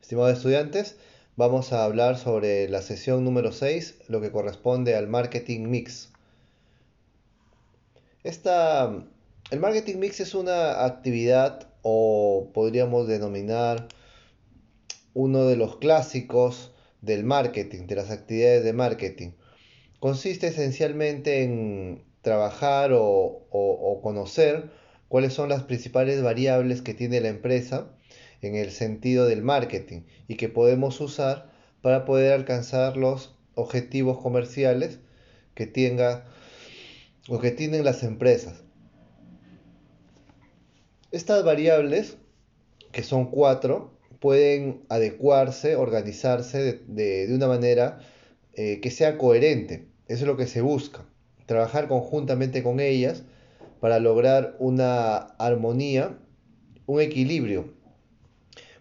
Estimados estudiantes, vamos a hablar sobre la sesión número 6, lo que corresponde al marketing mix. Esta, el marketing mix es una actividad o podríamos denominar uno de los clásicos del marketing, de las actividades de marketing. Consiste esencialmente en trabajar o, o conocer cuáles son las principales variables que tiene la empresa en el sentido del marketing y que podemos usar para poder alcanzar los objetivos comerciales que tenga o que tienen las empresas. Estas variables, que son cuatro, pueden adecuarse, organizarse de, una manera eh, que sea coherente. Eso es lo que se busca. Trabajar conjuntamente con ellas para lograr una armonía, un equilibrio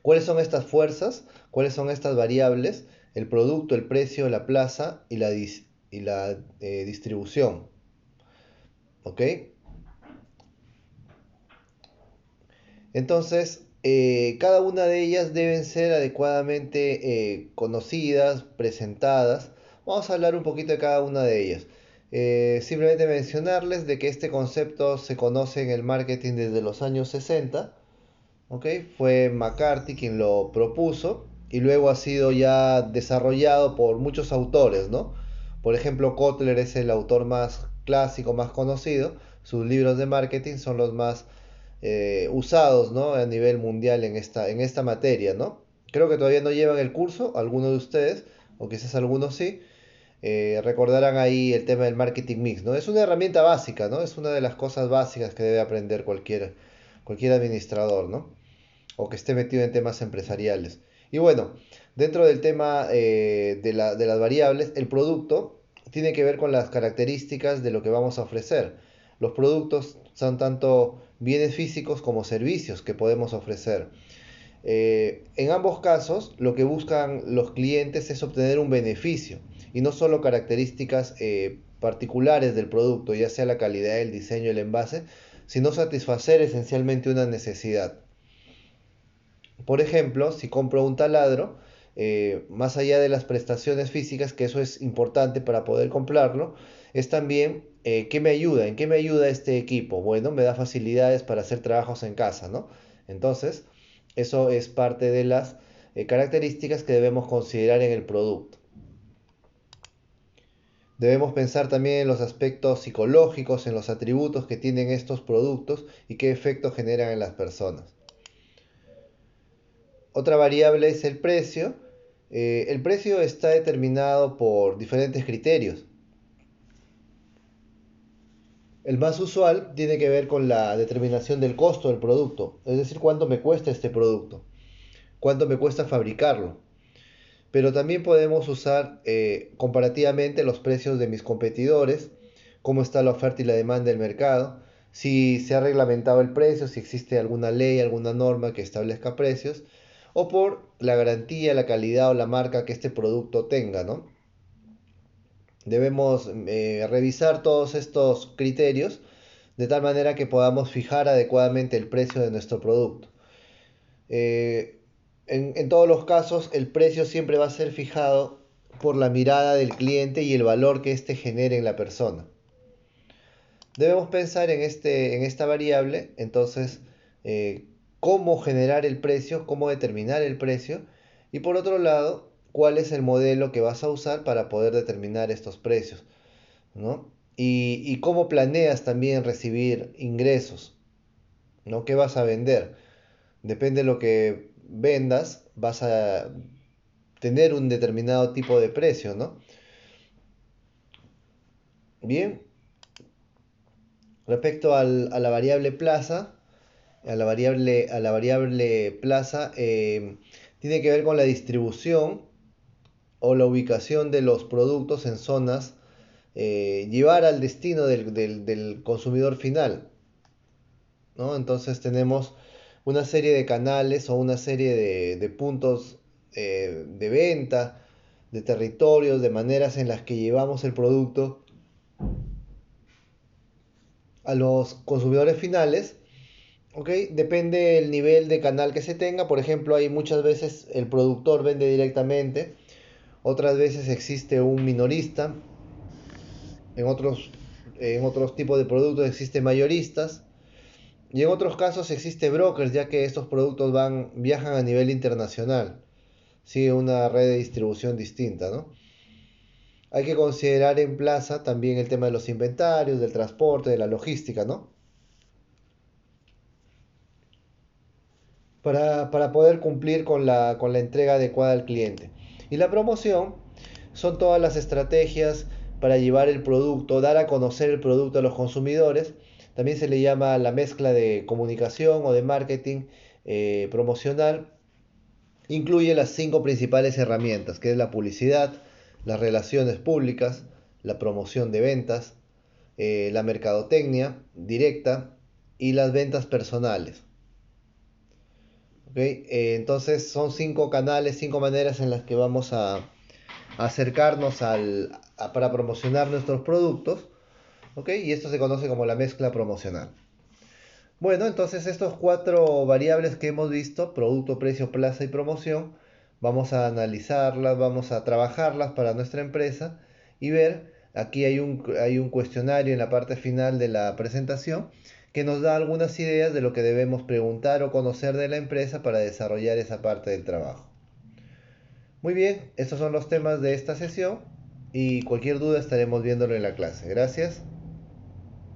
¿Cuáles son estas fuerzas? ¿Cuáles son estas variables? El producto, el precio, la plaza y la, y la eh, distribución. ¿Ok? Entonces, eh, cada una de ellas deben ser adecuadamente eh, conocidas, presentadas. Vamos a hablar un poquito de cada una de ellas. simplemente mencionarles de que este concepto se conoce en el marketing desde los años 60 fue McCarthy quien lo propuso y luego ha sido ya desarrollado por muchos autores, ¿no? Por ejemplo, Kotler es el autor más clásico, más conocido. Sus libros de marketing son los más eh, usados, ¿no? A nivel mundial en esta, en esta materia, ¿no? Creo que todavía no llevan el curso, algunos de ustedes, o quizás algunos sí. Eh, recordarán ahí el tema del marketing mix, ¿no? Es una herramienta básica, ¿no? Es una de las cosas básicas que debe aprender cualquier, cualquier administrador, ¿no? O que esté metido en temas empresariales. Y bueno, dentro del tema eh, de, las variables, el producto tiene que ver con las características de lo que vamos a ofrecer. Los productos son tanto bienes físicos como servicios que podemos ofrecer. Eh, en ambos casos, lo que buscan los clientes es obtener un beneficio y no solo características eh, particulares del producto, ya sea la calidad, el diseño, el envase, sino satisfacer esencialmente una necesidad. Por ejemplo, si compro un taladro, eh, más allá de las prestaciones físicas, que eso es importante para poder comprarlo, es también eh, qué me ayuda, en qué me ayuda este equipo. Bueno, me da facilidades para hacer trabajos en casa, ¿no? Entonces, eso es parte de las eh, características que debemos considerar en el producto. Debemos pensar también en los aspectos psicológicos, en los atributos que tienen estos productos y qué efecto generan en las personas. Otra variable es el precio. Eh, el precio está determinado por diferentes criterios. El más usual tiene que ver con la determinación del costo del producto, es decir, cuánto me cuesta este producto, cuánto me cuesta fabricarlo. Pero también podemos usar eh, comparativamente los precios de mis competidores, cómo está la oferta y la demanda del mercado, si se ha reglamentado el precio, si existe alguna ley, alguna norma que establezca precios o por la garantía, la calidad o la marca que este producto tenga, ¿no? Debemos eh, revisar todos estos criterios de tal manera que podamos fijar adecuadamente el precio de nuestro producto. Eh, en, todos los casos, el precio siempre va a ser fijado por la mirada del cliente y el valor que éste genere en la persona. Debemos pensar en, este, en esta variable, entonces, eh, cómo generar el precio, cómo determinar el precio y por otro lado, cuál es el modelo que vas a usar para poder determinar estos precios, ¿no? Y, cómo planeas también recibir ingresos, ¿no? ¿Qué vas a vender? Depende de lo que vendas, vas a tener un determinado tipo de precio, ¿no? Bien. Respecto a la variable plaza, a la variable, a la variable plaza eh, tiene que ver con la distribución o la ubicación de los productos en zonas, eh, llevar al destino del, consumidor final. ¿no? Entonces tenemos una serie de canales o una serie de, puntos eh, de venta, de territorios, de maneras en las que llevamos el producto a los consumidores finales ¿ok? Depende el nivel de canal que se tenga. Por ejemplo, hay muchas veces el productor vende directamente, otras veces existe un minorista, en otros, en otros tipos de productos existen mayoristas. Y en otros casos existe brokers, ya que estos productos van, viajan a nivel internacional. Sigue una red de distribución distinta, ¿no? Hay que considerar en plaza también el tema de los inventarios, del transporte, de la logística, ¿no? Para, para poder cumplir con la, con la entrega adecuada al cliente. Y la promoción son todas las estrategias para llevar el producto, dar a conocer el producto a los consumidores. También se le llama la mezcla de comunicación o de marketing eh, promocional. Incluye las cinco principales herramientas, que es la publicidad, las relaciones públicas, la promoción de ventas, eh, la mercadotecnia directa y las ventas personales. ¿Okay? Eh, entonces son cinco canales, cinco maneras en las que vamos a, acercarnos al, para promocionar nuestros productos. ¿okay? Y esto se conoce como la mezcla promocional. Bueno, entonces estos cuatro variables que hemos visto, producto, precio, plaza y promoción, vamos a analizarlas, vamos a trabajarlas para nuestra empresa y ver, aquí hay un, hay un cuestionario en la parte final de la presentación que nos da algunas ideas de lo que debemos preguntar o conocer de la empresa para desarrollar esa parte del trabajo. Muy bien, estos son los temas de esta sesión y cualquier duda estaremos viéndolo en la clase. Gracias.